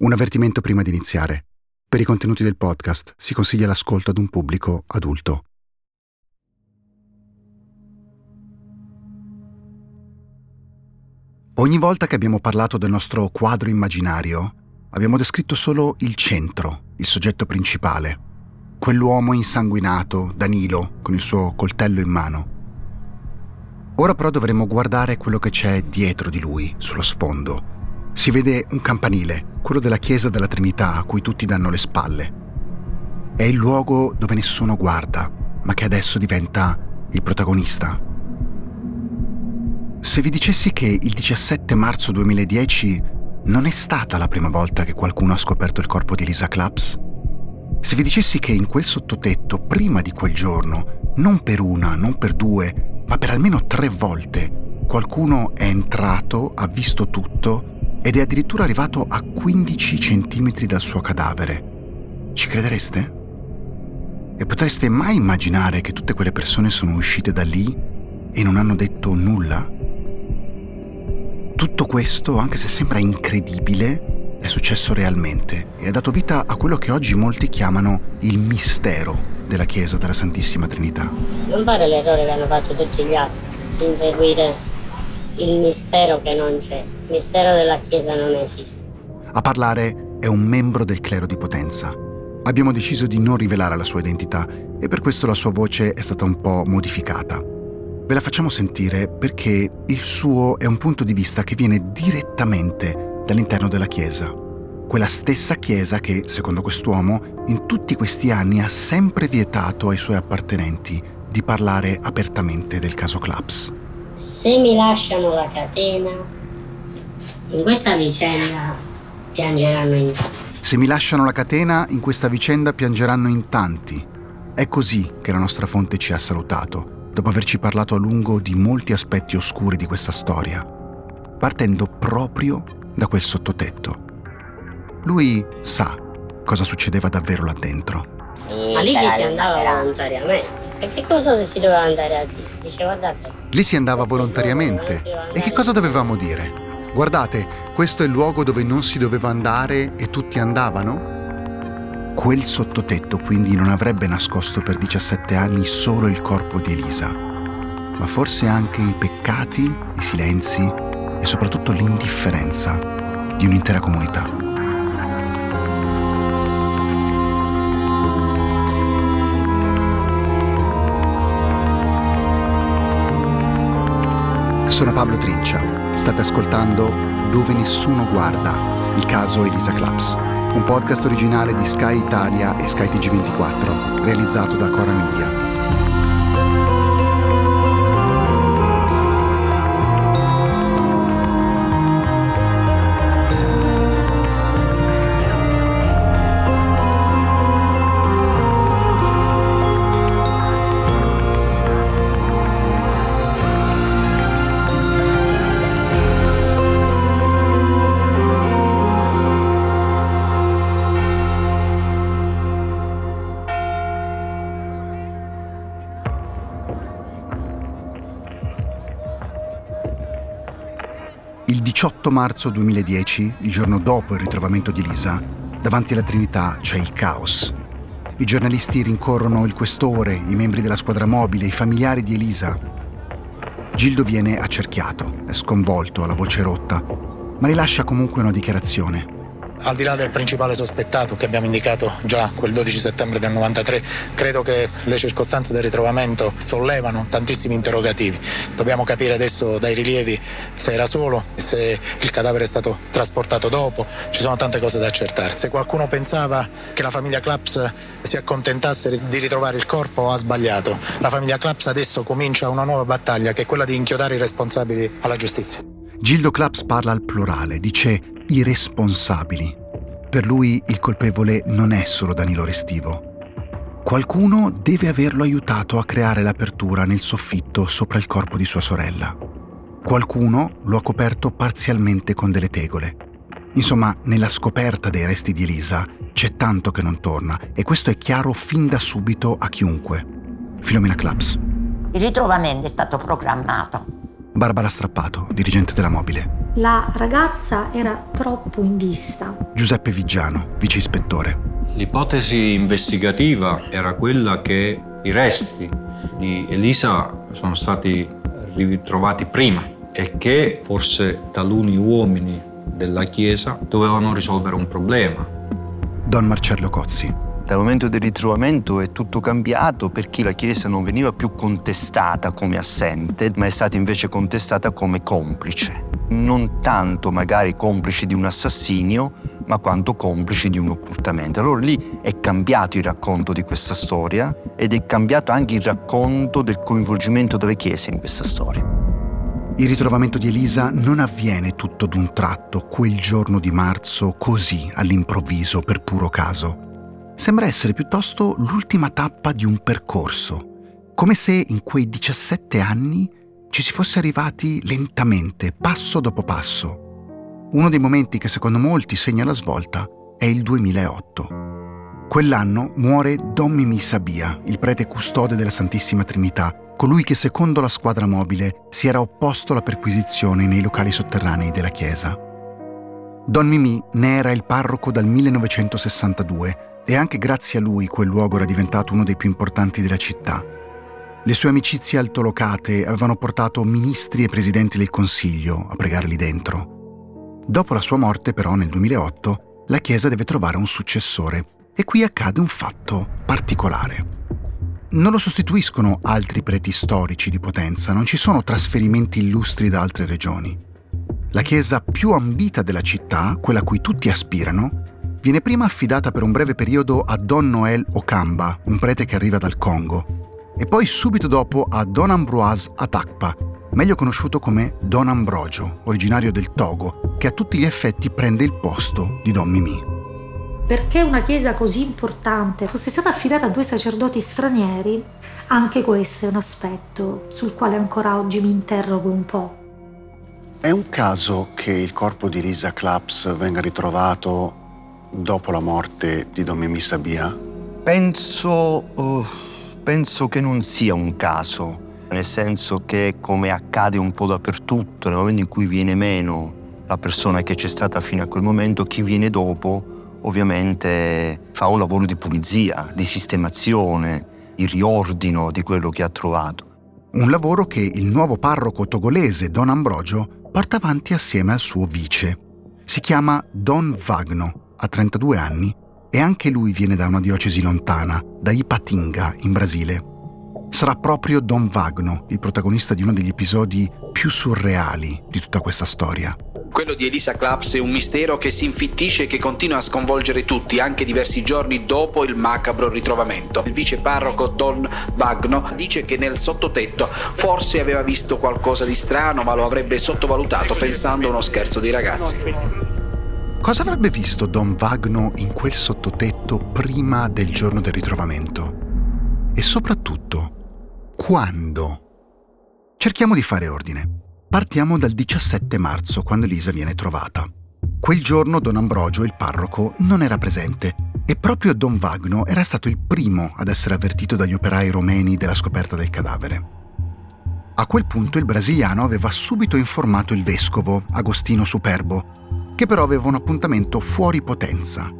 Un avvertimento prima di iniziare. Per i contenuti del podcast si consiglia l'ascolto ad un pubblico adulto. Ogni volta che abbiamo parlato del nostro quadro immaginario, abbiamo descritto solo il centro, il soggetto principale, quell'uomo insanguinato, Danilo, con il suo coltello in mano. Ora però dovremmo guardare quello che c'è dietro di lui, sullo sfondo. Si vede un campanile, quello della chiesa della Trinità a cui tutti danno le spalle. È il luogo dove nessuno guarda, ma che adesso diventa il protagonista. Se vi dicessi che il 17 marzo 2010 non è stata la prima volta che qualcuno ha scoperto il corpo di Lisa Claps? Se vi dicessi che in quel sottotetto, prima di quel giorno, non per una, non per due, ma per almeno tre volte, qualcuno è entrato, ha visto tutto ed è addirittura arrivato a 15 centimetri dal suo cadavere. Ci credereste? E potreste mai immaginare che tutte quelle persone sono uscite da lì e non hanno detto nulla? Tutto questo, anche se sembra incredibile, è successo realmente e ha dato vita a quello che oggi molti chiamano il mistero della Chiesa della Santissima Trinità. Non fare l'errore che hanno fatto tutti gli altri, inseguire il mistero che non c'è. Il mistero della Chiesa non esiste. A parlare è un membro del clero di Potenza. Abbiamo deciso di non rivelare la sua identità e per questo la sua voce è stata un po' modificata. Ve la facciamo sentire perché il suo è un punto di vista che viene direttamente dall'interno della Chiesa. Quella stessa Chiesa che, secondo quest'uomo, in tutti questi anni ha sempre vietato ai suoi appartenenti di parlare apertamente del caso Claps se mi lasciano la catena, in questa vicenda piangeranno in tanti. Se mi lasciano la catena, in questa vicenda piangeranno in tanti. È così che la nostra fonte ci ha salutato, dopo averci parlato a lungo di molti aspetti oscuri di questa storia, partendo proprio da quel sottotetto. Lui sa cosa succedeva davvero là dentro. Ma lì ci si andava volontariamente. E che cosa si doveva andare a dire? Dice guardate. Lì si andava volontariamente. E che cosa dovevamo dire? Guardate, questo è il luogo dove non si doveva andare e tutti andavano? Quel sottotetto quindi non avrebbe nascosto per 17 anni solo il corpo di Elisa, ma forse anche i peccati, i silenzi e soprattutto l'indifferenza di un'intera comunità. Sono Pablo Trincia. State ascoltando Dove nessuno guarda, il caso Elisa Claps, un podcast originale di Sky Italia e Sky TG24, realizzato da Cora Media. Il 18 marzo 2010, il giorno dopo il ritrovamento di Lisa, davanti alla Trinità c'è il caos. I giornalisti rincorrono il questore, i membri della squadra mobile, i familiari di Elisa. Gildo viene accerchiato, è sconvolto, ha la voce rotta, ma rilascia comunque una dichiarazione. Al di là del principale sospettato che abbiamo indicato già quel 12 settembre del 93, credo che le circostanze del ritrovamento sollevano tantissimi interrogativi. Dobbiamo capire adesso dai rilievi se era solo, se il cadavere è stato trasportato dopo, ci sono tante cose da accertare. Se qualcuno pensava che la famiglia Claps si accontentasse di ritrovare il corpo, ha sbagliato. La famiglia Claps adesso comincia una nuova battaglia che è quella di inchiodare i responsabili alla giustizia. Gildo Claps parla al plurale, dice i responsabili. Per lui il colpevole non è solo Danilo Restivo. Qualcuno deve averlo aiutato a creare l'apertura nel soffitto sopra il corpo di sua sorella. Qualcuno lo ha coperto parzialmente con delle tegole. Insomma, nella scoperta dei resti di Elisa c'è tanto che non torna e questo è chiaro fin da subito a chiunque. Filomena Claps. Il ritrovamento è stato programmato. Barbara Strappato, dirigente della mobile. La ragazza era troppo in vista. Giuseppe Vigiano, vice ispettore. L'ipotesi investigativa era quella che i resti di Elisa sono stati ritrovati prima e che forse taluni uomini della Chiesa dovevano risolvere un problema. Don Marcello Cozzi. Dal momento del ritrovamento è tutto cambiato perché la Chiesa non veniva più contestata come assente, ma è stata invece contestata come complice. Non tanto magari complice di un assassinio, ma quanto complice di un occultamento. Allora lì è cambiato il racconto di questa storia ed è cambiato anche il racconto del coinvolgimento delle chiese in questa storia. Il ritrovamento di Elisa non avviene tutto d'un tratto, quel giorno di marzo, così all'improvviso, per puro caso sembra essere piuttosto l'ultima tappa di un percorso, come se in quei 17 anni ci si fosse arrivati lentamente, passo dopo passo. Uno dei momenti che secondo molti segna la svolta è il 2008. Quell'anno muore Don Mimì Sabia, il prete custode della Santissima Trinità, colui che secondo la squadra mobile si era opposto alla perquisizione nei locali sotterranei della chiesa. Don Mimì ne era il parroco dal 1962 e anche grazie a lui quel luogo era diventato uno dei più importanti della città. Le sue amicizie altolocate avevano portato ministri e presidenti del Consiglio a pregare lì dentro. Dopo la sua morte, però, nel 2008, la Chiesa deve trovare un successore e qui accade un fatto particolare. Non lo sostituiscono altri preti storici di Potenza, non ci sono trasferimenti illustri da altre regioni. La chiesa più ambita della città, quella a cui tutti aspirano, viene prima affidata per un breve periodo a Don Noel Okamba, un prete che arriva dal Congo, e poi subito dopo a Don Ambroise Atakpa, meglio conosciuto come Don Ambrogio, originario del Togo, che a tutti gli effetti prende il posto di Don Mimì. Perché una chiesa così importante fosse stata affidata a due sacerdoti stranieri, anche questo è un aspetto sul quale ancora oggi mi interrogo un po'. È un caso che il corpo di Lisa Claps venga ritrovato dopo la morte di Don Mimì Sabia? Penso, uh, penso che non sia un caso, nel senso che come accade un po' dappertutto, nel momento in cui viene meno la persona che c'è stata fino a quel momento, chi viene dopo ovviamente fa un lavoro di pulizia, di sistemazione, di riordino di quello che ha trovato. Un lavoro che il nuovo parroco togolese Don Ambrogio porta avanti assieme al suo vice. Si chiama Don Vagno ha 32 anni e anche lui viene da una diocesi lontana, da Ipatinga, in Brasile. Sarà proprio Don Vagno il protagonista di uno degli episodi più surreali di tutta questa storia. Quello di Elisa Claps è un mistero che si infittisce e che continua a sconvolgere tutti, anche diversi giorni dopo il macabro ritrovamento. Il vice parroco Don Vagno dice che nel sottotetto forse aveva visto qualcosa di strano, ma lo avrebbe sottovalutato pensando a uno scherzo dei ragazzi. Cosa avrebbe visto Don Vagno in quel sottotetto prima del giorno del ritrovamento? E soprattutto, quando? Cerchiamo di fare ordine. Partiamo dal 17 marzo, quando Elisa viene trovata. Quel giorno Don Ambrogio, il parroco, non era presente e proprio Don Vagno era stato il primo ad essere avvertito dagli operai romeni della scoperta del cadavere. A quel punto il brasiliano aveva subito informato il vescovo, Agostino Superbo, che però aveva un appuntamento fuori potenza.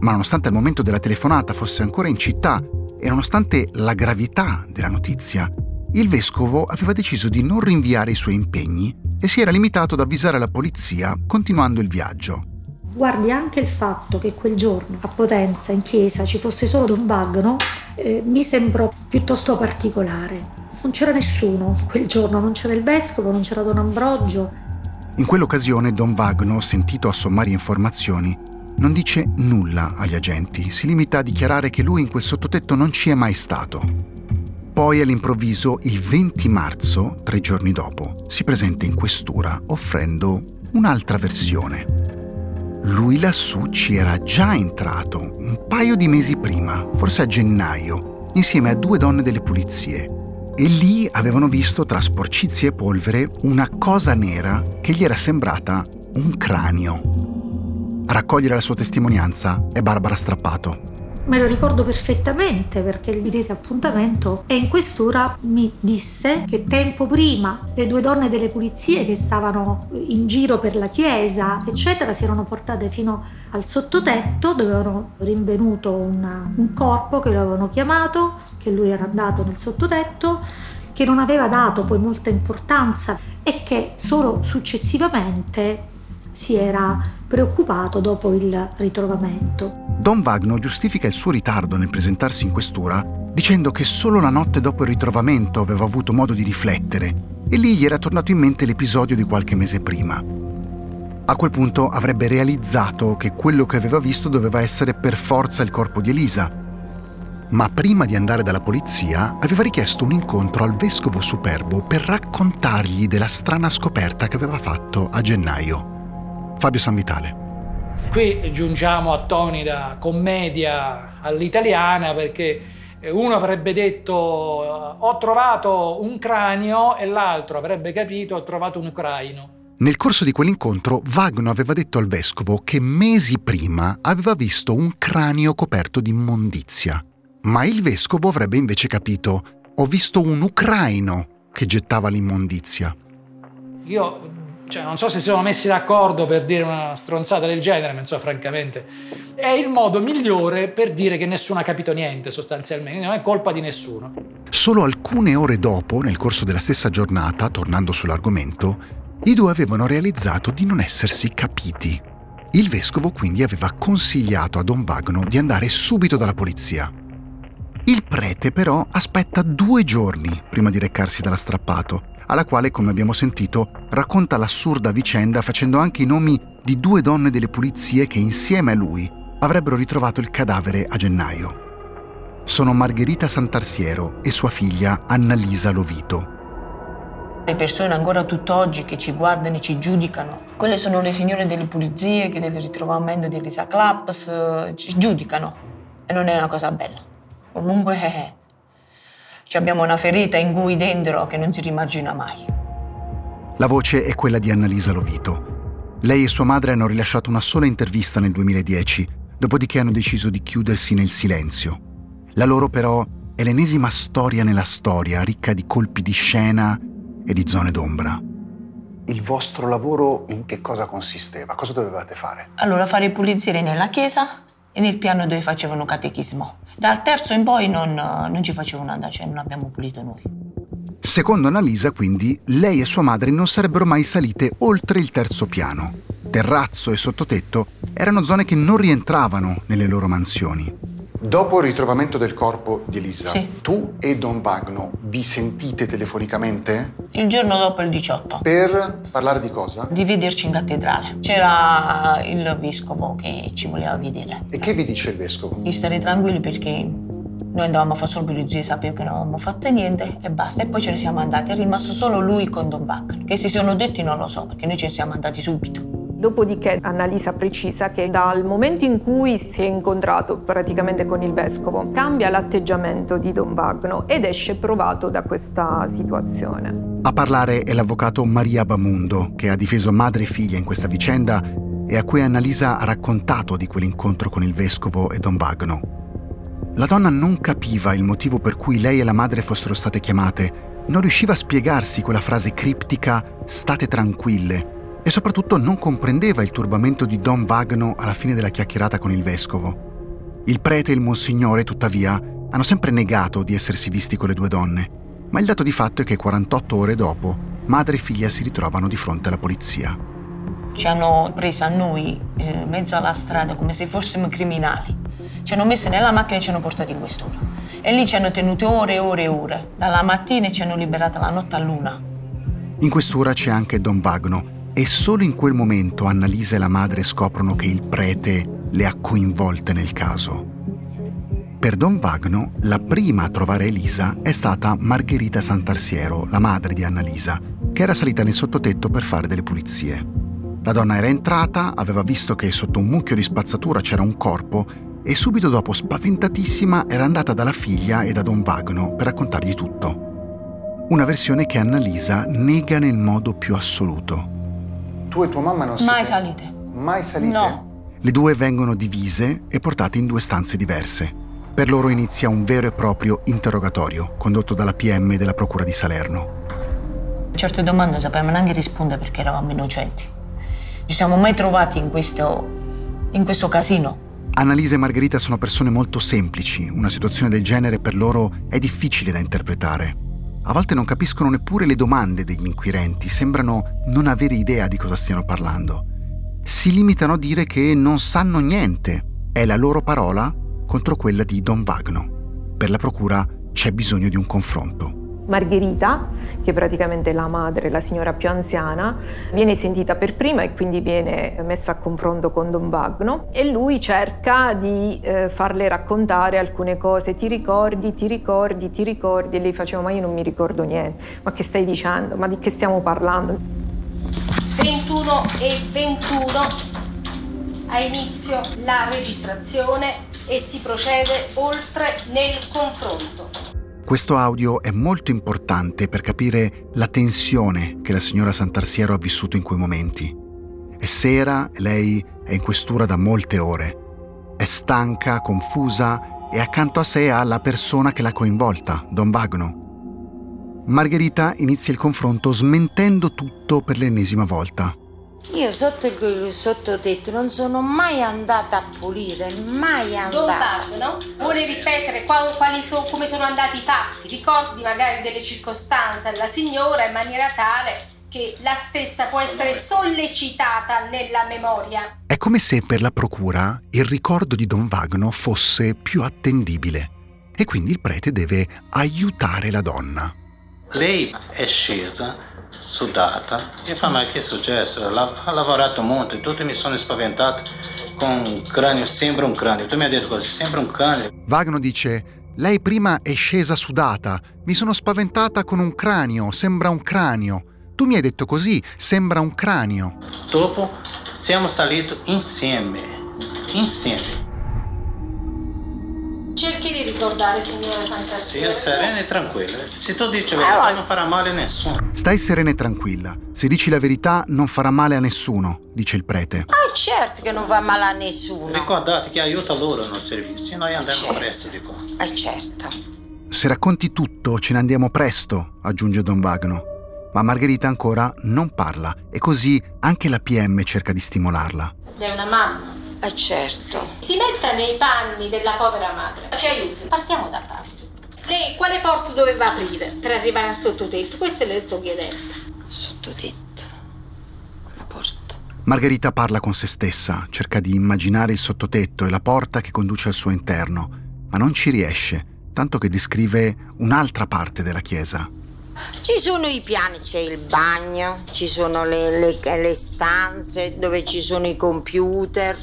Ma nonostante al momento della telefonata fosse ancora in città e nonostante la gravità della notizia, il vescovo aveva deciso di non rinviare i suoi impegni e si era limitato ad avvisare la polizia continuando il viaggio. Guardi anche il fatto che quel giorno a Potenza in chiesa ci fosse solo Don Bagno eh, mi sembrò piuttosto particolare. Non c'era nessuno quel giorno, non c'era il vescovo, non c'era Don Ambrogio, in quell'occasione Don Vagno, sentito a sommarie informazioni, non dice nulla agli agenti, si limita a dichiarare che lui in quel sottotetto non ci è mai stato. Poi all'improvviso, il 20 marzo, tre giorni dopo, si presenta in questura offrendo un'altra versione. Lui lassù ci era già entrato un paio di mesi prima, forse a gennaio, insieme a due donne delle pulizie, e lì avevano visto tra sporcizie e polvere una cosa nera che gli era sembrata un cranio. A raccogliere la sua testimonianza è Barbara Strappato. Me lo ricordo perfettamente perché gli diede appuntamento e in quest'ora mi disse che tempo prima le due donne delle pulizie che stavano in giro per la chiesa, eccetera, si erano portate fino al sottotetto dove avevano rinvenuto una, un corpo che lo avevano chiamato, che lui era andato nel sottotetto, che non aveva dato poi molta importanza e che solo successivamente si era preoccupato dopo il ritrovamento. Don Vagno giustifica il suo ritardo nel presentarsi in questura dicendo che solo la notte dopo il ritrovamento aveva avuto modo di riflettere e lì gli era tornato in mente l'episodio di qualche mese prima. A quel punto avrebbe realizzato che quello che aveva visto doveva essere per forza il corpo di Elisa. Ma prima di andare dalla polizia aveva richiesto un incontro al vescovo superbo per raccontargli della strana scoperta che aveva fatto a gennaio. Fabio Sanvitale. Qui giungiamo a toni da commedia all'italiana perché uno avrebbe detto ho trovato un cranio e l'altro avrebbe capito ho trovato un ucraino. Nel corso di quell'incontro Wagner aveva detto al vescovo che mesi prima aveva visto un cranio coperto di immondizia. Ma il vescovo avrebbe invece capito ho visto un ucraino che gettava l'immondizia. Io cioè, non so se si sono messi d'accordo per dire una stronzata del genere, ma insomma, francamente, è il modo migliore per dire che nessuno ha capito niente, sostanzialmente, non è colpa di nessuno. Solo alcune ore dopo, nel corso della stessa giornata, tornando sull'argomento, i due avevano realizzato di non essersi capiti. Il vescovo quindi aveva consigliato a Don Bagno di andare subito dalla polizia. Il prete però aspetta due giorni prima di recarsi dalla strappato alla quale, come abbiamo sentito, racconta l'assurda vicenda facendo anche i nomi di due donne delle pulizie che insieme a lui avrebbero ritrovato il cadavere a gennaio. Sono Margherita Santarsiero e sua figlia Annalisa Lovito. Le persone ancora tutt'oggi che ci guardano e ci giudicano, quelle sono le signore delle pulizie che del ritrovamento di Elisa Claps eh, ci giudicano e non è una cosa bella. Comunque eh, eh abbiamo una ferita in cui dentro che non si rimagina mai. La voce è quella di Annalisa Lovito. Lei e sua madre hanno rilasciato una sola intervista nel 2010, dopodiché hanno deciso di chiudersi nel silenzio. La loro però è l'ennesima storia nella storia, ricca di colpi di scena e di zone d'ombra. Il vostro lavoro in che cosa consisteva? Cosa dovevate fare? Allora, fare pulizie nella chiesa e nel piano dove facevano catechismo. Dal terzo in poi non, non ci facevano andare, cioè non abbiamo pulito noi. Secondo Annalisa, quindi, lei e sua madre non sarebbero mai salite oltre il terzo piano. Terrazzo e sottotetto erano zone che non rientravano nelle loro mansioni. Dopo il ritrovamento del corpo di Elisa, sì. tu e Don Bagno vi sentite telefonicamente? Il giorno dopo il 18. Per parlare di cosa? Di vederci in cattedrale. C'era il vescovo che ci voleva vedere. E che vi dice il vescovo? Di stare tranquilli perché noi andavamo a fare solo pulizie, sapevo che non avevamo fatto niente e basta. E poi ce ne siamo andati. È rimasto solo lui con Don Bagno. Che si sono detti non lo so, perché noi ce ne siamo andati subito. Dopodiché Annalisa precisa che dal momento in cui si è incontrato praticamente con il vescovo cambia l'atteggiamento di Don Vagno ed esce provato da questa situazione. A parlare è l'avvocato Maria Bamundo, che ha difeso madre e figlia in questa vicenda e a cui Annalisa ha raccontato di quell'incontro con il vescovo e Don Vagno. La donna non capiva il motivo per cui lei e la madre fossero state chiamate, non riusciva a spiegarsi quella frase criptica state tranquille e soprattutto non comprendeva il turbamento di Don Vagno alla fine della chiacchierata con il vescovo. Il prete e il monsignore, tuttavia, hanno sempre negato di essersi visti con le due donne, ma il dato di fatto è che 48 ore dopo, madre e figlia si ritrovano di fronte alla polizia. Ci hanno preso a noi in eh, mezzo alla strada come se fossimo criminali. Ci hanno messo nella macchina e ci hanno portati in quest'ora. E lì ci hanno tenuti ore e ore e ore, dalla mattina e ci hanno liberata la notte a luna. In quest'ora c'è anche Don Vagno, e solo in quel momento Annalisa e la madre scoprono che il prete le ha coinvolte nel caso. Per Don Vagno, la prima a trovare Elisa è stata Margherita Santarsiero, la madre di Annalisa, che era salita nel sottotetto per fare delle pulizie. La donna era entrata, aveva visto che sotto un mucchio di spazzatura c'era un corpo e subito dopo, spaventatissima, era andata dalla figlia e da Don Vagno per raccontargli tutto. Una versione che Annalisa nega nel modo più assoluto. Tu e tua mamma non siete... Mai salite. Mai salite? No. Le due vengono divise e portate in due stanze diverse. Per loro inizia un vero e proprio interrogatorio condotto dalla PM della Procura di Salerno. Certe domande non sapevamo neanche rispondere perché eravamo innocenti. Ci siamo mai trovati in questo, in questo casino. Annalisa e Margherita sono persone molto semplici, una situazione del genere per loro è difficile da interpretare. A volte non capiscono neppure le domande degli inquirenti, sembrano non avere idea di cosa stiano parlando. Si limitano a dire che non sanno niente, è la loro parola contro quella di Don Vagno. Per la procura c'è bisogno di un confronto. Margherita, che è praticamente la madre, la signora più anziana, viene sentita per prima e quindi viene messa a confronto con Don Bagno. E lui cerca di eh, farle raccontare alcune cose, ti ricordi, ti ricordi, ti ricordi? E lei faceva ma io non mi ricordo niente, ma che stai dicendo, ma di che stiamo parlando? 21 e 21 ha inizio la registrazione e si procede oltre nel confronto. Questo audio è molto importante per capire la tensione che la signora Santarsiero ha vissuto in quei momenti. È sera, lei è in questura da molte ore. È stanca, confusa e accanto a sé ha la persona che l'ha coinvolta, Don Vagno. Margherita inizia il confronto smentendo tutto per l'ennesima volta. Io sotto il sottotetto non sono mai andata a pulire, mai andata. Don no? Vuole ripetere quali, quali so, come sono andati i fatti, ricordi magari delle circostanze alla signora in maniera tale che la stessa può essere sollecitata nella memoria. È come se per la procura il ricordo di Don Vagno fosse più attendibile e quindi il prete deve aiutare la donna. Lei è scesa sudata e fa ma che è successo? Ha lavorato molto e tutti mi sono spaventato con un cranio, sembra un cranio. Tu mi hai detto così, sembra un cranio. Vagno dice, lei prima è scesa sudata, mi sono spaventata con un cranio, sembra un cranio. Tu mi hai detto così, sembra un cranio. Dopo siamo saliti insieme, insieme. Cerchi di ricordare, signora Santa Sì, serena e tranquilla. Se tu dici la verità non farà male a nessuno. Stai serena e tranquilla. Se dici la verità non farà male a nessuno, dice il prete. Ah, certo che non fa male a nessuno. Ricordate che aiuta loro nel servizio, noi andiamo certo. presto di qua. Eh certo. Se racconti tutto ce ne andiamo presto, aggiunge Don Vagno. Ma Margherita ancora non parla e così anche la PM cerca di stimolarla. È una mamma eh certo. Si metta nei panni della povera madre. Ci aiuti. Partiamo da qua. Lei quale porta doveva aprire per arrivare al sottotetto? Questo le sto chiedendo. Sottotetto. La porta. Margherita parla con se stessa, cerca di immaginare il sottotetto e la porta che conduce al suo interno, ma non ci riesce, tanto che descrive un'altra parte della chiesa. Ci sono i piani, c'è il bagno, ci sono le, le, le stanze dove ci sono i computer,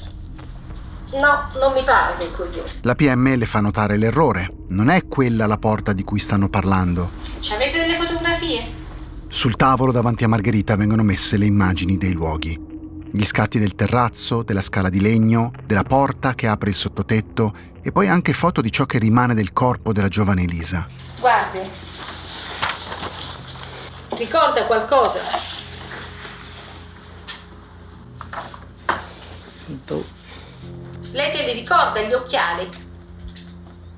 No, non mi pare che è così. La PM le fa notare l'errore. Non è quella la porta di cui stanno parlando. Ci avete delle fotografie? Sul tavolo davanti a Margherita vengono messe le immagini dei luoghi. Gli scatti del terrazzo, della scala di legno, della porta che apre il sottotetto e poi anche foto di ciò che rimane del corpo della giovane Elisa. Guardi. Ricorda qualcosa? Boh. Lei se li ricorda gli occhiali?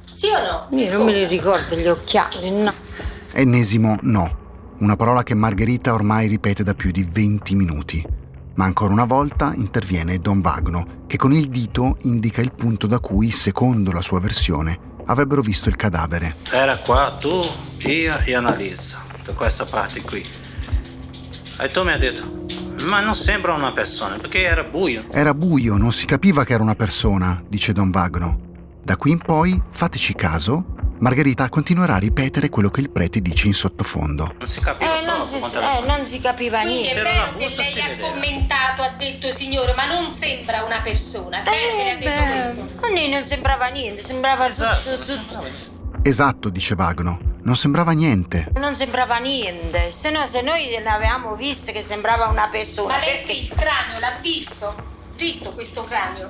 Sì o no? Io non me li ricordo gli occhiali, no. Ennesimo no. Una parola che Margherita ormai ripete da più di 20 minuti. Ma ancora una volta interviene Don Vagno, che con il dito indica il punto da cui, secondo la sua versione, avrebbero visto il cadavere. Era qua tu, io e Annalisa, da questa parte qui. E tu mi hai detto, ma non sembra una persona, perché era buio. Era buio, non si capiva che era una persona, dice Don Vagno. Da qui in poi, fateci caso, Margherita continuerà a ripetere quello che il prete dice in sottofondo. Non si capiva eh, non, si, eh, non si capiva Quindi niente. Quindi è vero che lei ha vedeva. commentato, ha detto signore, ma non sembra una persona. Perché eh, ha detto beh, questo? A noi non sembrava niente, sembrava esatto, tutto, tutto. Esatto, dice Vagno. Non sembrava niente. Non sembrava niente, se no se noi l'avevamo visto che sembrava una persona. Ma lei perché... il cranio l'ha visto? Visto questo cranio?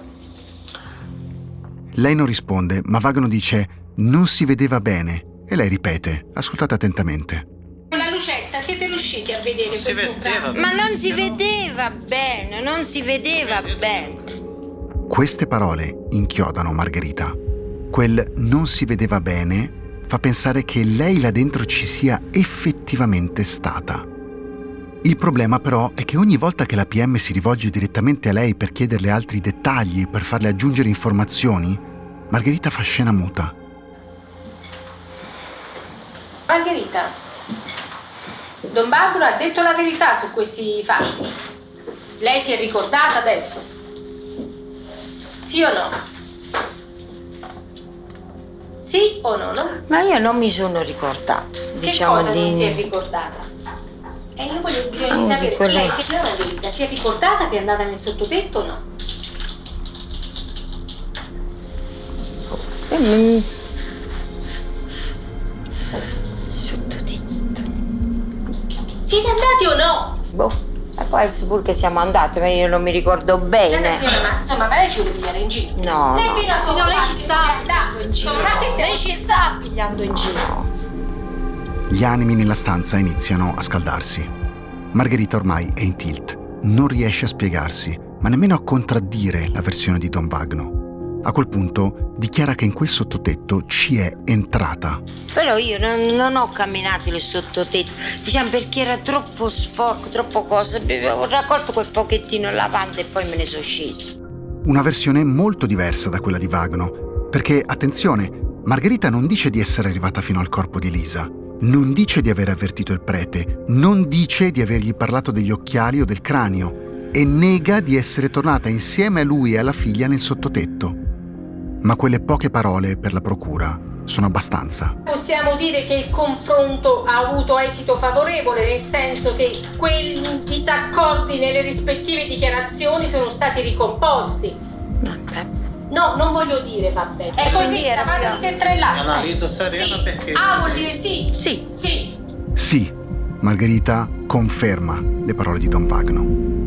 Lei non risponde, ma Vagno dice non si vedeva bene e lei ripete, ascoltate attentamente. Con la lucetta siete riusciti a vedere non questo cranio? Ma non si vedeva bene, non si vedeva bene. Queste parole inchiodano Margherita. Quel non si vedeva bene fa pensare che lei là dentro ci sia effettivamente stata. Il problema però è che ogni volta che la PM si rivolge direttamente a lei per chiederle altri dettagli, per farle aggiungere informazioni, Margherita fa scena muta. Margherita, Don Bagno ha detto la verità su questi fatti. Lei si è ricordata adesso? Sì o no? Sì o no? no? Ma io non mi sono ricordato. Che diciamo cosa di... non si è ricordata? E io voglio, bisogna Mm, di sapere, quello- lei, signora Margherita, si è ricordata che è andata nel sottotetto o no? Mm. Sottotetto. Siete andati o no? Boh, e può essere pure che siamo andati, ma io non mi ricordo bene. signora, ma insomma, ma lei ci vuole pigliare in giro? No, lei no. fino a Signora, lei ci sta andato in giro. Insomma, ma che Lei ci sta pigliando in giro. Gli animi nella stanza iniziano a scaldarsi. Margherita ormai è in tilt, non riesce a spiegarsi, ma nemmeno a contraddire la versione di Don Bagno. A quel punto dichiara che in quel sottotetto ci è entrata. Però io non, non ho camminato il sottotetto, diciamo perché era troppo sporco, troppo cosa. Ho raccolto quel pochettino in lavanda e poi me ne sono scesa. Una versione molto diversa da quella di Vagno, perché, attenzione, Margherita non dice di essere arrivata fino al corpo di Elisa, non dice di aver avvertito il prete, non dice di avergli parlato degli occhiali o del cranio e nega di essere tornata insieme a lui e alla figlia nel sottotetto. Ma quelle poche parole per la procura sono abbastanza. Possiamo dire che il confronto ha avuto esito favorevole, nel senso che quei disaccordi nelle rispettive dichiarazioni sono stati ricomposti. No, non voglio dire vabbè. È così, stavate tutte e tre là. Analizzo sereno Sì. perché- Ah, vuol dire sì? Sì. Sì. Sì, Margherita conferma le parole di Don Vagno.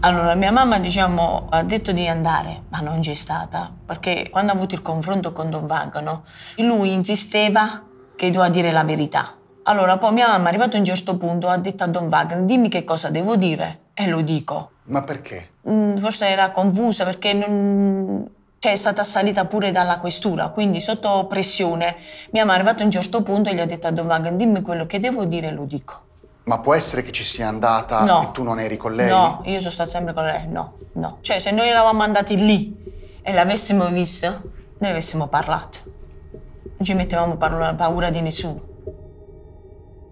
Allora, mia mamma, diciamo, ha detto di andare, ma non c'è stata, perché quando ha avuto il confronto con Don Vagano, lui insisteva che doveva dire la verità. Allora, poi mia mamma, arrivato a un certo punto, ha detto a Don Wagner, dimmi che cosa devo dire, e lo dico. Ma perché? Mm, Forse era confusa perché non... cioè, è stata assalita pure dalla questura, quindi sotto pressione mia mamma è arrivata a un certo punto e gli ha detto a Don Wagner, dimmi quello che devo dire e lo dico. Ma può essere che ci sia andata No. e tu non eri con lei? No, io sono stata sempre con lei, no, no. Cioè, se noi eravamo andati lì e l'avessimo vista, noi avessimo parlato. Non ci mettevamo parla- paura di nessuno.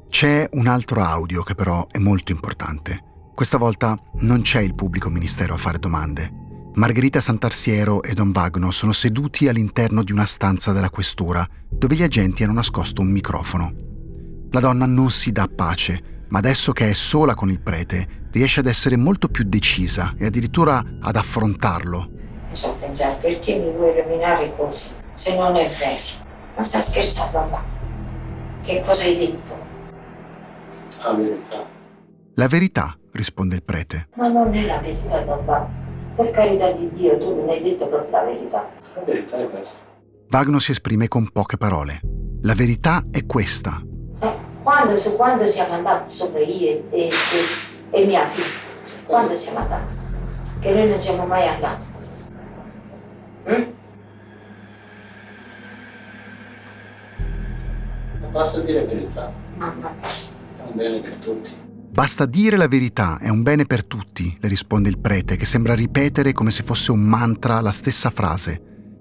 C'è un altro audio che però è molto importante. Questa volta non c'è il pubblico ministero a fare domande. Margherita Santarsiero e Don Bagno sono seduti all'interno di una stanza della questura dove gli agenti hanno nascosto un microfono. La donna non si dà pace, ma adesso che è sola con il prete riesce ad essere molto più decisa e addirittura ad affrontarlo. Mi so pensare perché mi vuoi rovinare così, se non è vero. Ma sta scherzando mamma? Che cosa hai detto? La verità. La verità, risponde il prete. Ma non è la verità, Bagno. Per carità di Dio, tu non hai detto proprio la verità. La verità è questa. Vagno si esprime con poche parole. La verità è questa. Quando, su- quando siamo andati sopra io e, e- e- e mia figlia? Quando siamo andati? Che noi non siamo mai andati. Mm? Basta dire la verità. Mamma. È un bene per tutti. Basta dire la verità, è un bene per tutti, le risponde il prete, che sembra ripetere come se fosse un mantra la stessa frase.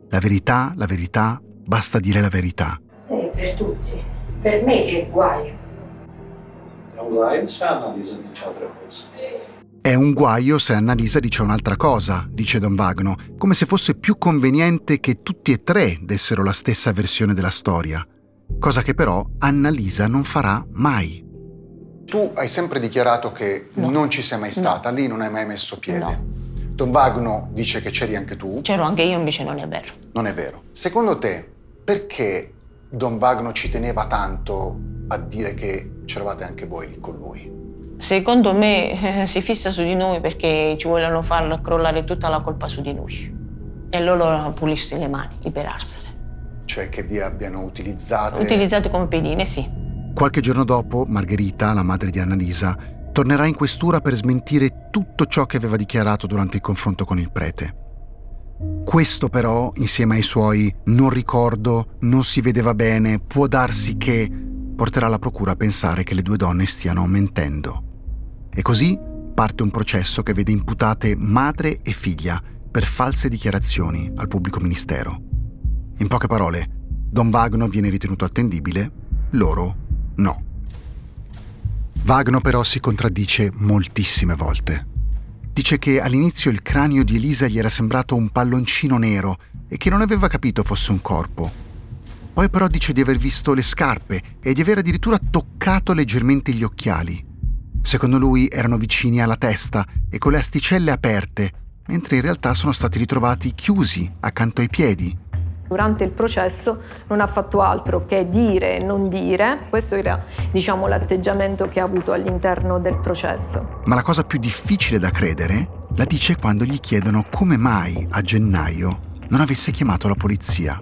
La verità, la verità, basta dire la verità. Eh, per tutti. Per me che guaio. È un guaio se analizza dice altre cose. È un guaio se Annalisa dice un'altra cosa, dice Don Vagno, come se fosse più conveniente che tutti e tre dessero la stessa versione della storia, cosa che però Annalisa non farà mai. Tu hai sempre dichiarato che non ci sei mai stata, lì non hai mai messo piede. Don Vagno dice che c'eri anche tu, C'ero anche io, invece non è vero. non è vero. Secondo te, perché Don Vagno ci teneva tanto a dire che c'eravate anche voi lì con lui? Secondo me eh, si fissa su di noi perché ci vogliono far crollare tutta la colpa su di noi. E loro pulirsi le mani, liberarsene. Cioè che vi abbiano utilizzate... Utilizzate come pedine, sì. Qualche giorno dopo, Margherita, la madre di Annalisa, tornerà in questura per smentire tutto ciò che aveva dichiarato durante il confronto con il prete. Questo però, insieme ai suoi non ricordo, non si vedeva bene, può darsi che, porterà la procura a pensare che le due donne stiano mentendo. E così parte un processo che vede imputate madre e figlia per false dichiarazioni al pubblico ministero. In poche parole, Don Vagno viene ritenuto attendibile, loro no. Vagno però si contraddice moltissime volte. Dice che all'inizio il cranio di Elisa gli era sembrato un palloncino nero e che non aveva capito fosse un corpo. Poi però dice di aver visto le scarpe e di aver addirittura toccato leggermente gli occhiali. Secondo lui erano vicini alla testa e con le asticelle aperte, mentre in realtà sono stati ritrovati chiusi accanto ai piedi. Durante il processo non ha fatto altro che dire e non dire, questo era diciamo, l'atteggiamento che ha avuto all'interno del processo. Ma la cosa più difficile da credere la dice quando gli chiedono come mai a gennaio non avesse chiamato la polizia.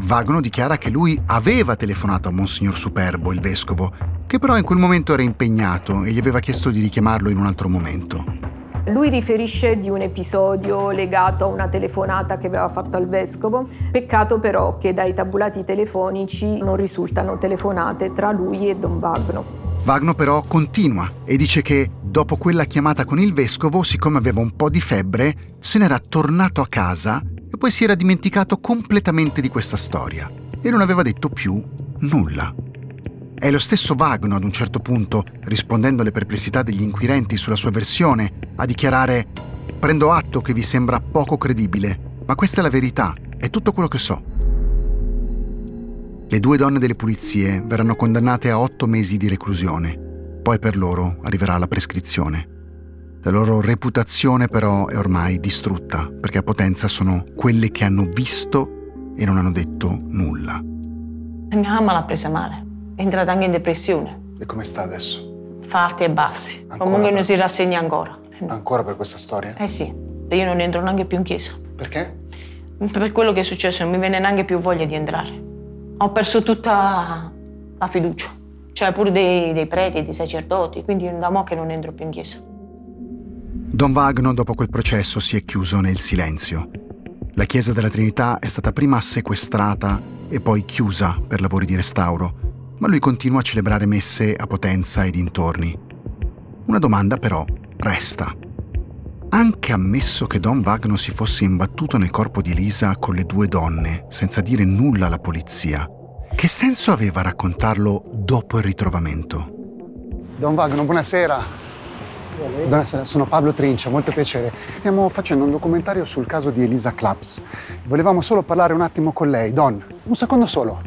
Vagno dichiara che lui aveva telefonato a Monsignor Superbo, il vescovo, che però in quel momento era impegnato e gli aveva chiesto di richiamarlo in un altro momento. Lui riferisce di un episodio legato a una telefonata che aveva fatto al vescovo, peccato però che dai tabulati telefonici non risultano telefonate tra lui e Don Vagno. Vagno però continua e dice che dopo quella chiamata con il vescovo, siccome aveva un po' di febbre, se n'era tornato a casa e poi si era dimenticato completamente di questa storia e non aveva detto più nulla. È lo stesso Vagno ad un certo punto, rispondendo alle perplessità degli inquirenti sulla sua versione, a dichiarare Prendo atto che vi sembra poco credibile, ma questa è la verità, è tutto quello che so. Le due donne delle pulizie verranno condannate a otto mesi di reclusione, poi per loro arriverà la prescrizione. La loro reputazione però è ormai distrutta, perché a Potenza sono quelle che hanno visto e non hanno detto nulla. Mia mamma l'ha presa male, è entrata anche in depressione. E come sta adesso? Fa alti e bassi, Ancora comunque per... non si rassegna ancora. Ancora per questa storia? Eh sì, io non entro neanche più in chiesa. Perché? Per quello che è successo non mi viene neanche più voglia di entrare. Ho perso tutta la fiducia, cioè pure dei, dei preti e dei sacerdoti, quindi da mo' che non entro più in chiesa. Don Vagno dopo quel processo si è chiuso nel silenzio. La chiesa della Trinità è stata prima sequestrata e poi chiusa per lavori di restauro, ma lui continua a celebrare messe a Potenza e dintorni. Una domanda però resta. Anche ammesso che Don Vagno si fosse imbattuto nel corpo di Elisa con le due donne, senza dire nulla alla polizia, che senso aveva raccontarlo dopo il ritrovamento? Don Vagno, buonasera. Buonasera, sono Pablo Trincia, molto piacere. Stiamo facendo un documentario sul caso di Elisa Claps. Volevamo solo parlare un attimo con lei. Don, un secondo solo.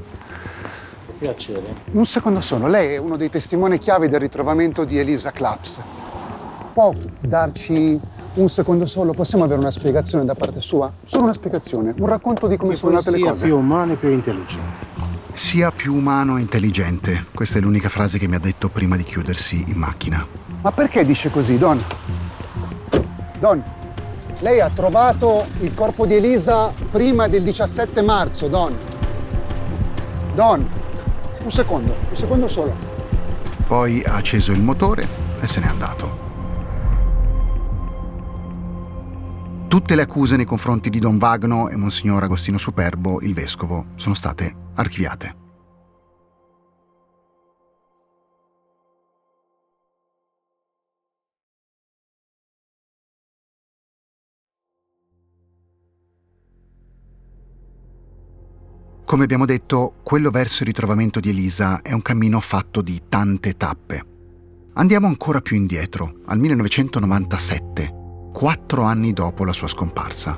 Piacere. Un secondo solo. Lei è uno dei testimoni chiave del ritrovamento di Elisa Claps. Può darci un secondo solo? Possiamo avere una spiegazione da parte sua? Solo una spiegazione, un racconto di come che sono andate le cose. Sia più umano e più intelligente. Sia più umano e intelligente. Questa è l'unica frase che mi ha detto prima di chiudersi in macchina. Ma perché dice così, Don? Don, lei ha trovato il corpo di Elisa prima del 17 marzo, Don. Don, un secondo, un secondo solo. Poi ha acceso il motore e se n'è andato. Tutte le accuse nei confronti di Don Vagno e Monsignor Agostino Superbo, il vescovo, sono state archiviate. Come abbiamo detto, quello verso il ritrovamento di Elisa è un cammino fatto di tante tappe. Andiamo ancora più indietro, al 1997, quattro anni dopo la sua scomparsa.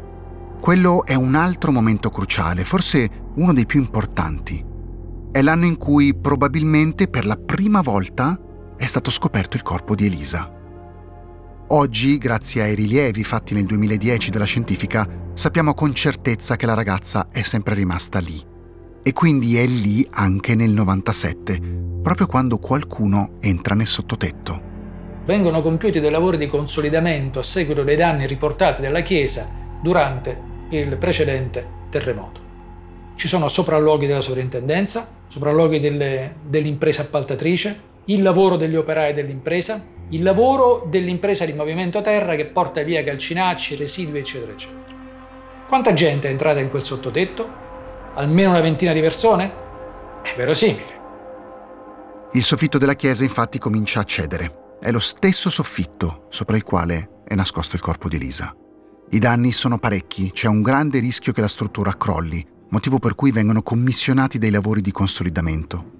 Quello è un altro momento cruciale, forse uno dei più importanti. È l'anno in cui probabilmente per la prima volta è stato scoperto il corpo di Elisa. Oggi, grazie ai rilievi fatti nel 2010 dalla scientifica, sappiamo con certezza che la ragazza è sempre rimasta lì e quindi è lì anche nel 97, proprio quando qualcuno entra nel sottotetto. Vengono compiuti dei lavori di consolidamento a seguito dei danni riportati dalla Chiesa durante il precedente terremoto. Ci sono sopralluoghi della sovrintendenza, sopralluoghi delle, dell'impresa appaltatrice, il lavoro degli operai dell'impresa, il lavoro dell'impresa di movimento terra che porta via calcinacci, residui, eccetera, eccetera. Quanta gente è entrata in quel sottotetto? Almeno una ventina di persone? È verosimile. Il soffitto della chiesa infatti comincia a cedere. È lo stesso soffitto sopra il quale è nascosto il corpo di Elisa. I danni sono parecchi, c'è un grande rischio che la struttura crolli, motivo per cui vengono commissionati dei lavori di consolidamento.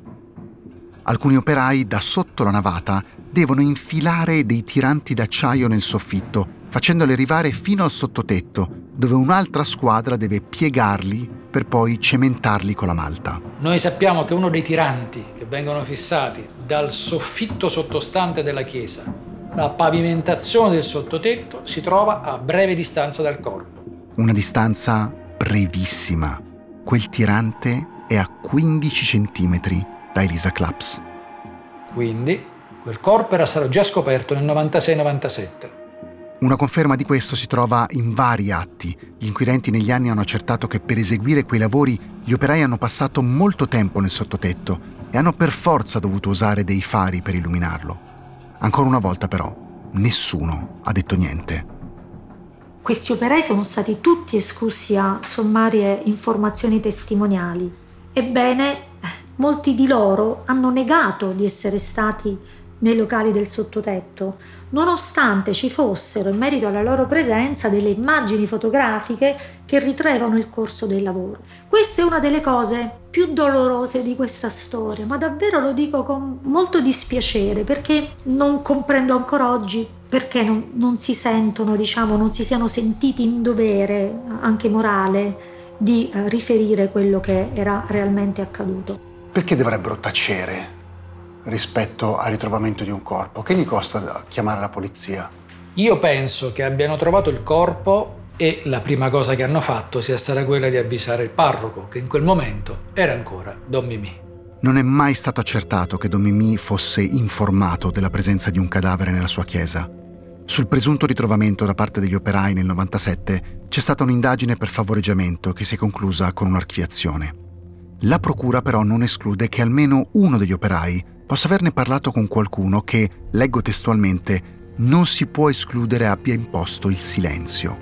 Alcuni operai da sotto la navata devono infilare dei tiranti d'acciaio nel soffitto, facendoli arrivare fino al sottotetto, dove un'altra squadra deve piegarli per poi cementarli con la malta. Noi sappiamo che uno dei tiranti che vengono fissati dal soffitto sottostante della chiesa, la pavimentazione del sottotetto, si trova a breve distanza dal corpo. Una distanza brevissima. Quel tirante è a 15 cm da Elisa Claps. Quindi quel corpo era stato già scoperto nel 96-97. Una conferma di questo si trova in vari atti. Gli inquirenti negli anni hanno accertato che per eseguire quei lavori gli operai hanno passato molto tempo nel sottotetto e hanno per forza dovuto usare dei fari per illuminarlo. Ancora una volta però, nessuno ha detto niente. Questi operai sono stati tutti esclusi a sommarie informazioni testimoniali. Ebbene, molti di loro hanno negato di essere stati nei locali del sottotetto, nonostante ci fossero, in merito alla loro presenza, delle immagini fotografiche che ritraevano il corso del lavoro. Questa è una delle cose più dolorose di questa storia, ma davvero lo dico con molto dispiacere perché non comprendo ancora oggi perché non, non si sentono, diciamo, non si siano sentiti in dovere, anche morale, di eh, riferire quello che era realmente accaduto. Perché dovrebbero tacere rispetto al ritrovamento di un corpo? Che gli costa chiamare la polizia? Io penso che abbiano trovato il corpo e la prima cosa che hanno fatto sia stata quella di avvisare il parroco, che in quel momento era ancora Don Mimì. Non è mai stato accertato che Don Mimì fosse informato della presenza di un cadavere nella sua chiesa. Sul presunto ritrovamento da parte degli operai nel 97 c'è stata un'indagine per favoreggiamento che si è conclusa con un'archiviazione. La procura però non esclude che almeno uno degli operai possa averne parlato con qualcuno che, leggo testualmente, non si può escludere abbia imposto il silenzio.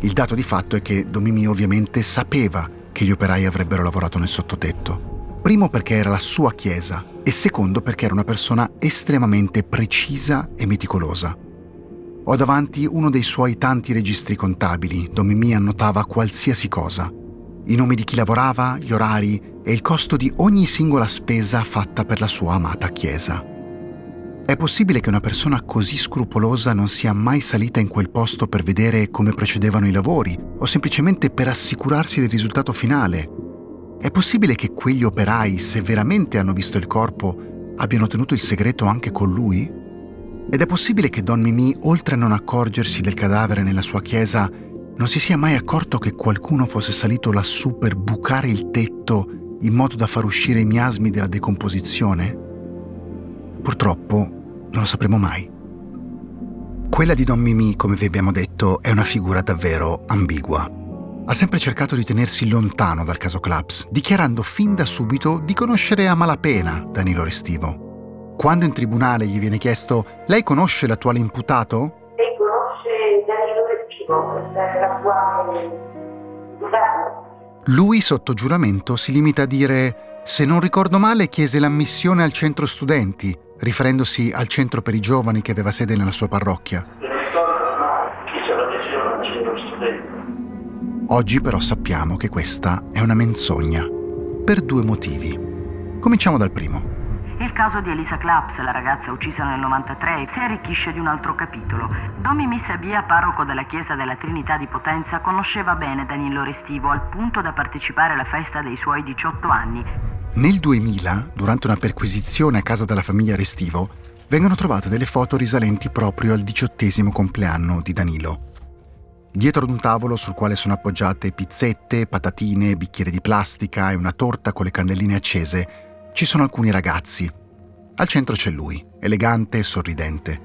Il dato di fatto è che Domimi ovviamente sapeva che gli operai avrebbero lavorato nel sottotetto. Primo perché era la sua chiesa e secondo perché era una persona estremamente precisa e meticolosa. Ho davanti uno dei suoi tanti registri contabili, dove annotava qualsiasi cosa. I nomi di chi lavorava, gli orari e il costo di ogni singola spesa fatta per la sua amata chiesa. È possibile che una persona così scrupolosa non sia mai salita in quel posto per vedere come procedevano i lavori o semplicemente per assicurarsi del risultato finale? È possibile che quegli operai, se veramente hanno visto il corpo, abbiano tenuto il segreto anche con lui? Ed è possibile che Don Mimì, oltre a non accorgersi del cadavere nella sua chiesa, non si sia mai accorto che qualcuno fosse salito lassù per bucare il tetto in modo da far uscire i miasmi della decomposizione? Purtroppo non lo sapremo mai. Quella di Don Mimì, come vi abbiamo detto, è una figura davvero ambigua. Ha sempre cercato di tenersi lontano dal caso Claps, dichiarando fin da subito di conoscere a malapena Danilo Restivo. Quando in tribunale gli viene chiesto lei conosce l'attuale imputato? Lui sotto giuramento si limita a dire se non ricordo male chiese l'ammissione al centro studenti, riferendosi al centro per i giovani che aveva sede nella sua parrocchia. Oggi però sappiamo che questa è una menzogna, per due motivi. Cominciamo dal primo. Il caso di Elisa Claps, la ragazza uccisa nel 93, si arricchisce di un altro capitolo. Domi Missabia, parroco della chiesa della Trinità di Potenza, conosceva bene Danilo Restivo al punto da partecipare alla festa dei suoi 18 anni. Nel 2000, durante una perquisizione a casa della famiglia Restivo, vengono trovate delle foto risalenti proprio al diciottesimo compleanno di Danilo. Dietro ad un tavolo sul quale sono appoggiate pizzette, patatine, bicchieri di plastica e una torta con le candelline accese, ci sono alcuni ragazzi. Al centro c'è lui, elegante e sorridente.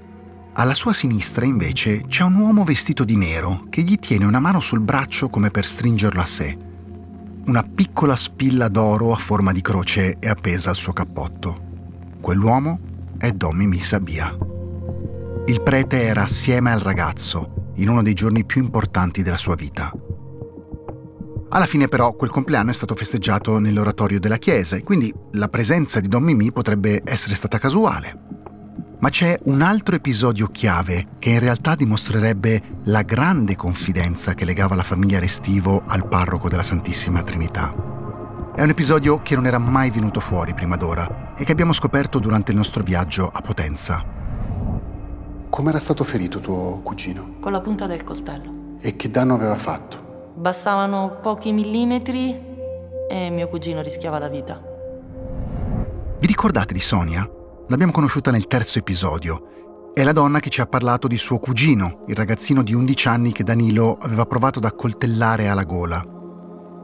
Alla sua sinistra invece c'è un uomo vestito di nero che gli tiene una mano sul braccio come per stringerlo a sé. Una piccola spilla d'oro a forma di croce è appesa al suo cappotto. Quell'uomo è Don Mimì Sabia. il prete era assieme al ragazzo in uno dei giorni più importanti della sua vita. Alla fine però quel compleanno è stato festeggiato nell'oratorio della chiesa e quindi la presenza di Don Mimì potrebbe essere stata casuale. Ma c'è un altro episodio chiave che in realtà dimostrerebbe la grande confidenza che legava la famiglia Restivo al parroco della Santissima Trinità. È un episodio che non era mai venuto fuori prima d'ora e che abbiamo scoperto durante il nostro viaggio a Potenza. Com'era stato ferito tuo cugino? Con la punta del coltello. E che danno aveva fatto? Bastavano pochi millimetri e mio cugino rischiava la vita. Vi ricordate di Sonia? L'abbiamo conosciuta nel terzo episodio. È la donna che ci ha parlato di suo cugino, il ragazzino di 11 anni che Danilo aveva provato ad accoltellare alla gola.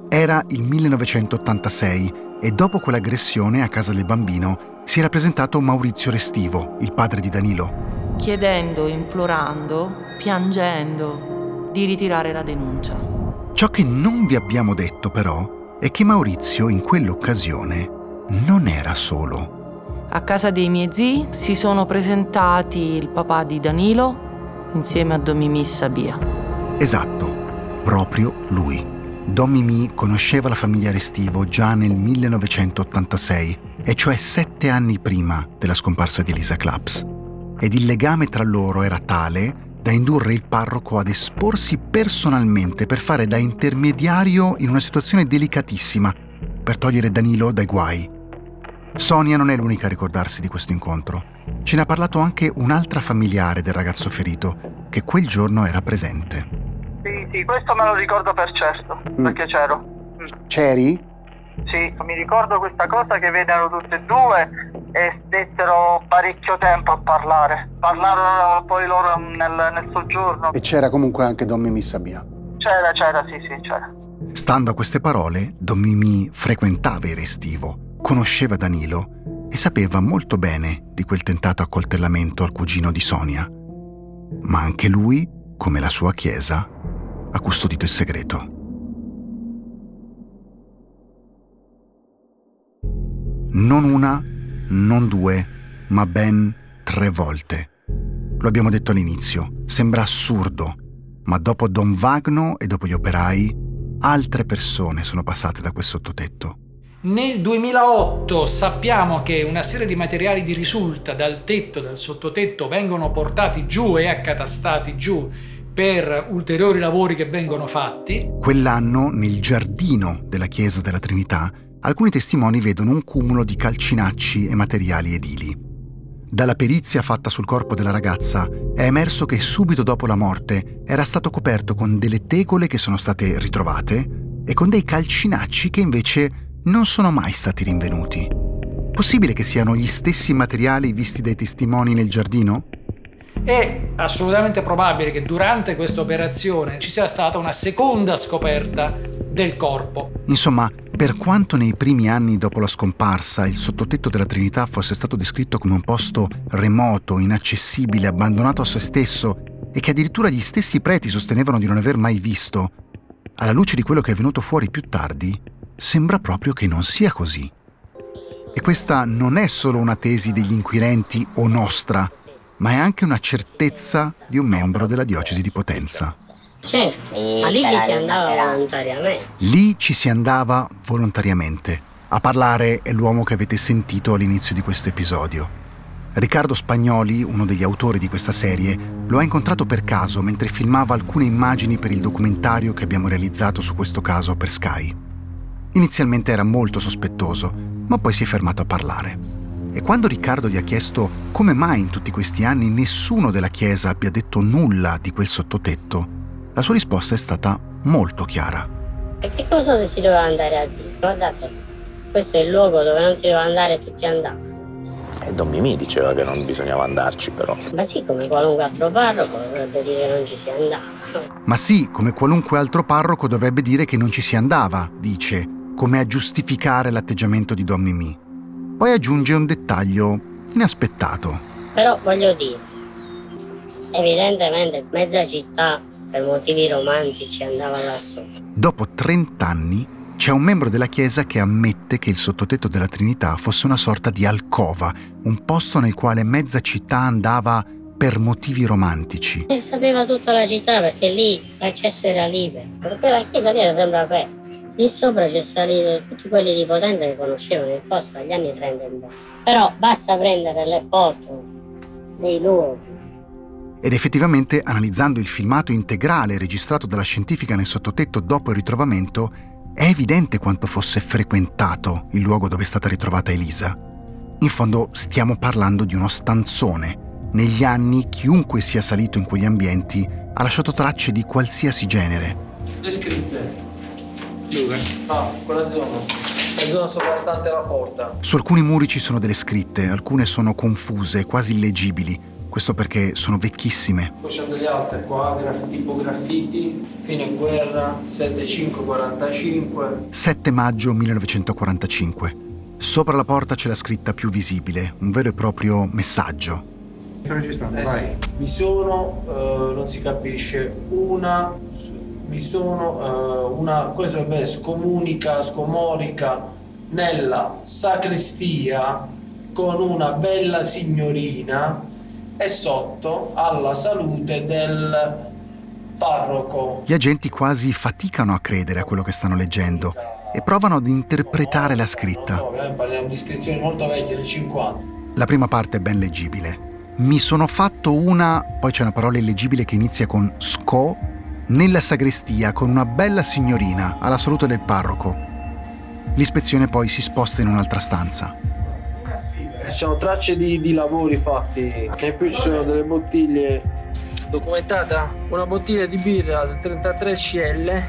Era il 1986 e dopo quell'aggressione a casa del bambino si era presentato Maurizio Restivo, il padre di Danilo. Chiedendo, implorando, piangendo di ritirare la denuncia. Ciò che non vi abbiamo detto però è che Maurizio in quell'occasione non era solo. A casa dei miei zii si sono presentati il papà di Danilo insieme a Don Mimì Sabia. Esatto, proprio lui. Don Mimì conosceva la famiglia Restivo già nel 1986, e cioè sette anni prima della scomparsa di Elisa Claps. Ed il legame tra loro era tale da indurre il parroco ad esporsi personalmente per fare da intermediario in una situazione delicatissima, per togliere Danilo dai guai Sonia non è l'unica a ricordarsi di questo incontro. Ce ne ha parlato anche un'altra familiare del ragazzo ferito, che quel giorno era presente. Sì, sì, questo me lo ricordo per certo, mm. perché c'ero. Mm. C'eri? Sì, mi ricordo questa cosa che vedano tutte e due e stettero parecchio tempo a parlare. Parlarono poi loro nel, nel soggiorno. E c'era comunque anche Don Mimì Sabia? C'era, c'era, sì, sì, c'era. Stando a queste parole, Don Mimì frequentava il restivo conosceva Danilo e sapeva molto bene di quel tentato accoltellamento al cugino di Sonia. Ma anche lui, come la sua chiesa, ha custodito il segreto. Non una, non due, ma ben tre volte. Lo abbiamo detto all'inizio, sembra assurdo, ma dopo Don Vagno e dopo gli operai, altre persone sono passate da quel sottotetto. Nel 2008 sappiamo che una serie di materiali di risulta dal tetto, dal sottotetto, vengono portati giù e accatastati giù per ulteriori lavori che vengono fatti. Quell'anno, nel giardino della chiesa della Trinità, alcuni testimoni vedono un cumulo di calcinacci e materiali edili. Dalla perizia fatta sul corpo della ragazza è emerso che subito dopo la morte era stato coperto con delle tegole che sono state ritrovate e con dei calcinacci che invece non sono mai stati rinvenuti. Possibile che siano gli stessi materiali visti dai testimoni nel giardino? È assolutamente probabile che durante questa operazione ci sia stata una seconda scoperta del corpo. Insomma, per quanto nei primi anni dopo la scomparsa il sottotetto della Trinità fosse stato descritto come un posto remoto, inaccessibile, abbandonato a se stesso e che addirittura gli stessi preti sostenevano di non aver mai visto, alla luce di quello che è venuto fuori più tardi, sembra proprio che non sia così. E questa non è solo una tesi degli inquirenti o nostra, ma è anche una certezza di un membro della diocesi di Potenza. Certo, ma lì ci si andava volontariamente. Lì ci si andava volontariamente. A parlare è l'uomo che avete sentito all'inizio di questo episodio. Riccardo Spagnoli, uno degli autori di questa serie, lo ha incontrato per caso mentre filmava alcune immagini per il documentario che abbiamo realizzato su questo caso per Sky. Inizialmente era molto sospettoso, ma poi si è fermato a parlare. E quando Riccardo gli ha chiesto come mai in tutti questi anni nessuno della Chiesa abbia detto nulla di quel sottotetto, la sua risposta è stata molto chiara. E che cosa si doveva andare a dire? Guardate, questo è il luogo dove non si doveva andare e tutti andavano. E Don Mimì diceva che non bisognava andarci però. Ma sì, come qualunque altro parroco dovrebbe dire che non ci si andava. Ma sì, come qualunque altro parroco dovrebbe dire che non ci si andava, dice, come a giustificare l'atteggiamento di Don Mimì. Poi aggiunge un dettaglio inaspettato. Però voglio dire, evidentemente mezza città per motivi romantici andava lassù. Dopo 30 anni c'è un membro della Chiesa che ammette che il sottotetto della Trinità fosse una sorta di alcova, un posto nel quale mezza città andava per motivi romantici. E sapeva tutta la città perché lì l'accesso era libero, perché la chiesa lì era sempre aperta. Lì sopra c'è salito tutti quelli di potenza che conoscevano il posto dagli anni 30 in poi. Però basta prendere le foto dei luoghi. Ed effettivamente, analizzando il filmato integrale registrato dalla scientifica nel sottotetto dopo il ritrovamento, è evidente quanto fosse frequentato il luogo dove è stata ritrovata Elisa. In fondo stiamo parlando di uno stanzone. Negli anni chiunque sia salito in quegli ambienti ha lasciato tracce di qualsiasi genere. Le scritte. Dove? Ah, quella zona. La zona sovrastante la porta. Su alcuni muri ci sono delle scritte, alcune sono confuse, quasi illegibili. Questo perché sono vecchissime. Poi c'è delle altre qua, graf- tipo graffiti, fine guerra, 7545. 7 maggio 1945. Sopra la porta c'è la scritta più visibile, un vero e proprio messaggio. Sto registrando, Eh sì, vi sono, eh, non si capisce, una, vi sono eh, una, questo è scomunica, scomorica nella sacrestia con una bella signorina e sotto alla salute del parroco. Gli agenti quasi faticano a credere a quello che stanno leggendo e provano ad interpretare la scritta. So, eh, parliamo di iscrizioni molto vecchie del 50. La prima parte è ben leggibile. Mi sono fatto una, poi c'è una parola illegibile che inizia con sco, nella sagrestia con una bella signorina alla salute del parroco. L'ispezione poi si sposta in un'altra stanza. Ci sono tracce di, di lavori fatti e poi ci sono delle bottiglie. Documentata una bottiglia di birra del 33 CL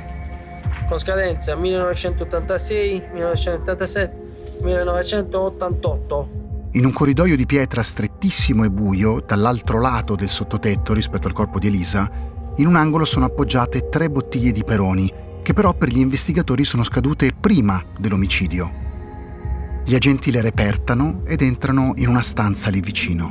con scadenza 1986, 1987, 1988. In un corridoio di pietra strettissimo e buio, dall'altro lato del sottotetto rispetto al corpo di Elisa, in un angolo sono appoggiate tre bottiglie di Peroni, che però per gli investigatori sono scadute prima dell'omicidio. Gli agenti le repertano ed entrano in una stanza lì vicino.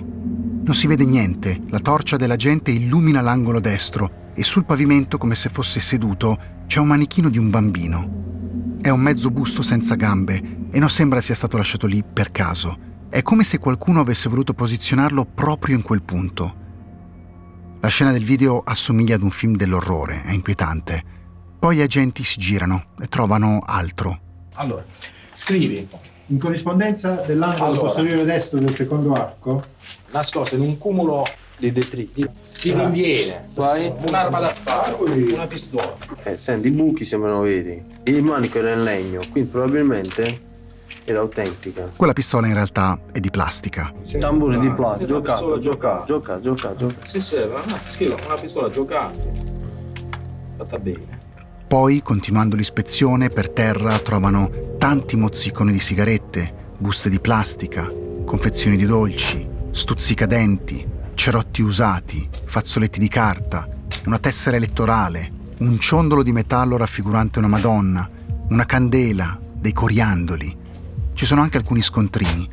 Non si vede niente, la torcia dell'agente illumina l'angolo destro e sul pavimento, come se fosse seduto, c'è un manichino di un bambino. È un mezzo busto senza gambe e non sembra sia stato lasciato lì per caso. È come se qualcuno avesse voluto posizionarlo proprio in quel punto. La scena del video assomiglia ad un film dell'orrore, è inquietante. Poi gli agenti si girano e trovano altro. Allora, scrivi in corrispondenza dell'angolo Allora. posteriore destro del secondo arco, Nascosta in un cumulo di detriti si Ah. rinviene un'arma da sparo, una pistola. Eh, senti, i buchi sembrano veri. Il manico era in legno, quindi probabilmente era autentica. Quella pistola in realtà è di plastica. Tamburi di plastica, sì, giocato, giocato, giocato, giocato. Sì, sì, scrivo, una pistola giocante. Fatta bene. Poi, continuando l'ispezione, per terra trovano tanti mozziconi di sigarette, buste di plastica, confezioni di dolci, stuzzicadenti, cerotti usati, fazzoletti di carta, una tessera elettorale, un ciondolo di metallo raffigurante una Madonna, una candela, dei coriandoli. Ci sono anche alcuni scontrini.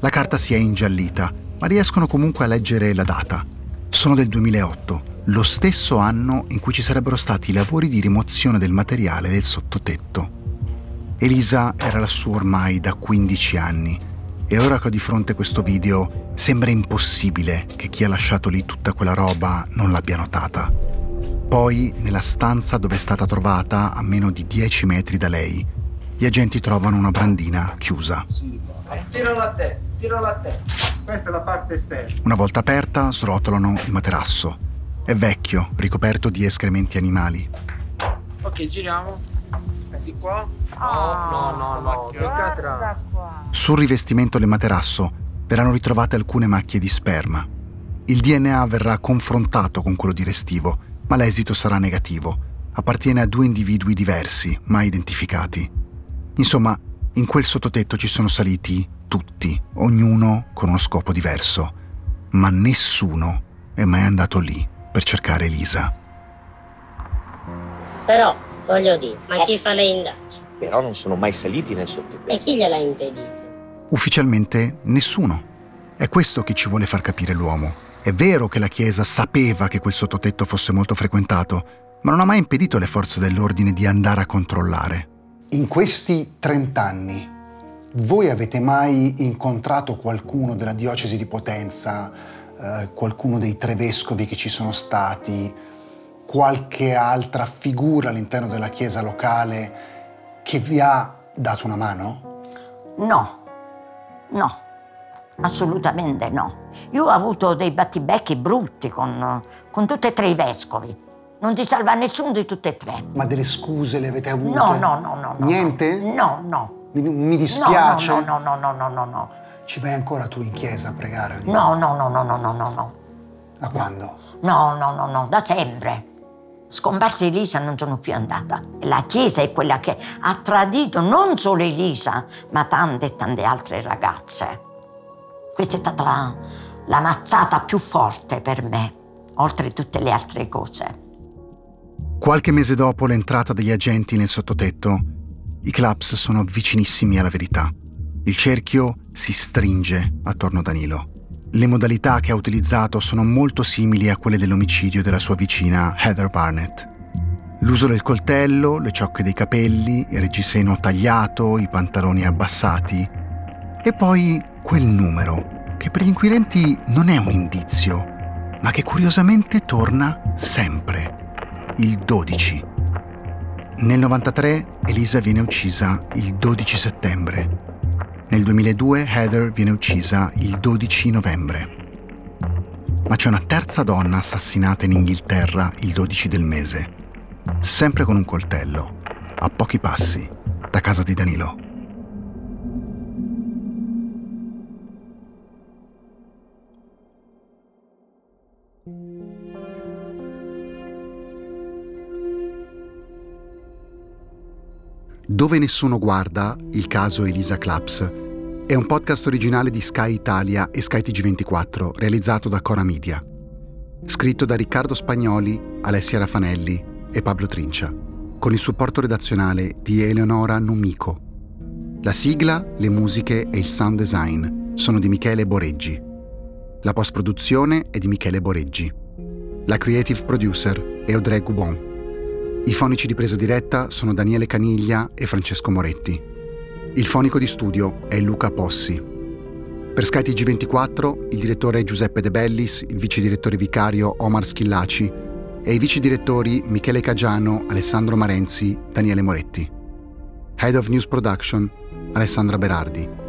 La carta si è ingiallita, ma riescono comunque a leggere la data. Sono del 2008, lo stesso anno in cui ci sarebbero stati i lavori di rimozione del materiale del sottotetto. Elisa era lassù ormai da 15 anni e ora che ho di fronte questo video sembra impossibile che chi ha lasciato lì tutta quella roba non l'abbia notata. Poi, nella stanza dove è stata trovata, a meno di 10 metri da lei, gli agenti trovano una brandina chiusa. Tirala a te, tirala a te. Questa è la parte esterna. Una volta aperta, srotolano il materasso. È vecchio, ricoperto di escrementi animali. Ok, giriamo. Di qua. No, no, no, no. Che cadrà. Sul rivestimento del materasso verranno ritrovate alcune macchie di sperma. Il DNA verrà confrontato con quello di Restivo, ma l'esito sarà negativo. Appartiene a due individui diversi, mai identificati. Insomma, in quel sottotetto ci sono saliti tutti, ognuno con uno scopo diverso, ma nessuno è mai andato lì per cercare Elisa. Però, voglio dire, ma chi fa le indagini? Però non sono mai saliti nel sottotetto. E chi gliel'ha impedito? Ufficialmente nessuno. È questo che ci vuole far capire l'uomo. È vero che la Chiesa sapeva che quel sottotetto fosse molto frequentato, ma non ha mai impedito alle forze dell'ordine di andare a controllare. In questi 30 anni, voi avete mai incontrato qualcuno della diocesi di Potenza, eh, qualcuno dei tre vescovi che ci sono stati, qualche altra figura all'interno della chiesa locale che vi ha dato una mano? No, no, assolutamente no. Io ho avuto dei battibecchi brutti con, con tutti e tre i vescovi. Non ti salva nessuno di tutti e tre. Ma delle scuse le avete avute? No, no, no, no. no Niente? No, no. Mi, mi dispiace. No, no, no, no, no, no, no. Ci vai ancora tu in chiesa a pregare? No, no, no, no, no, no, no, no. Da quando? No, no, no, no, da sempre. Scomparsa Elisa non sono più andata. La Chiesa è quella che ha tradito non solo Elisa, ma tante e tante altre ragazze. Questa è stata la, la mazzata più forte per me, oltre tutte le altre cose. Qualche mese dopo l'entrata degli agenti nel sottotetto, i clubs sono vicinissimi alla verità. Il cerchio si stringe attorno a Danilo. Le modalità che ha utilizzato sono molto simili a quelle dell'omicidio della sua vicina Heather Barnett. L'uso del coltello, le ciocche dei capelli, il reggiseno tagliato, i pantaloni abbassati e poi quel numero che per gli inquirenti non è un indizio, ma che curiosamente torna sempre, il 12. Nel 93 Elisa viene uccisa il 12 settembre nel 2002 Heather viene uccisa il 12 novembre. Ma c'è una terza donna assassinata in Inghilterra il 12 del mese, sempre con un coltello, a pochi passi da casa di Danilo. Dove nessuno guarda, il caso Elisa Claps è un podcast originale di Sky Italia e Sky TG24, realizzato da Cora Media. Scritto da Riccardo Spagnoli, Alessia Raffanelli e Pablo Trincia, con il supporto redazionale di Eleonora Numico. La sigla, le musiche e il sound design sono di Michele Boreggi. La post-produzione è di Michele Boreggi. La creative producer è Audrey Goubon. I fonici di presa diretta sono Daniele Caniglia e Francesco Moretti. Il fonico di studio è Luca Possi. Per Sky TG24 il direttore è Giuseppe De Bellis, il vice direttore vicario Omar Schillaci e i vice direttori Michele Cagiano, Alessandro Marenzi, Daniele Moretti. Head of News Production Alessandra Berardi.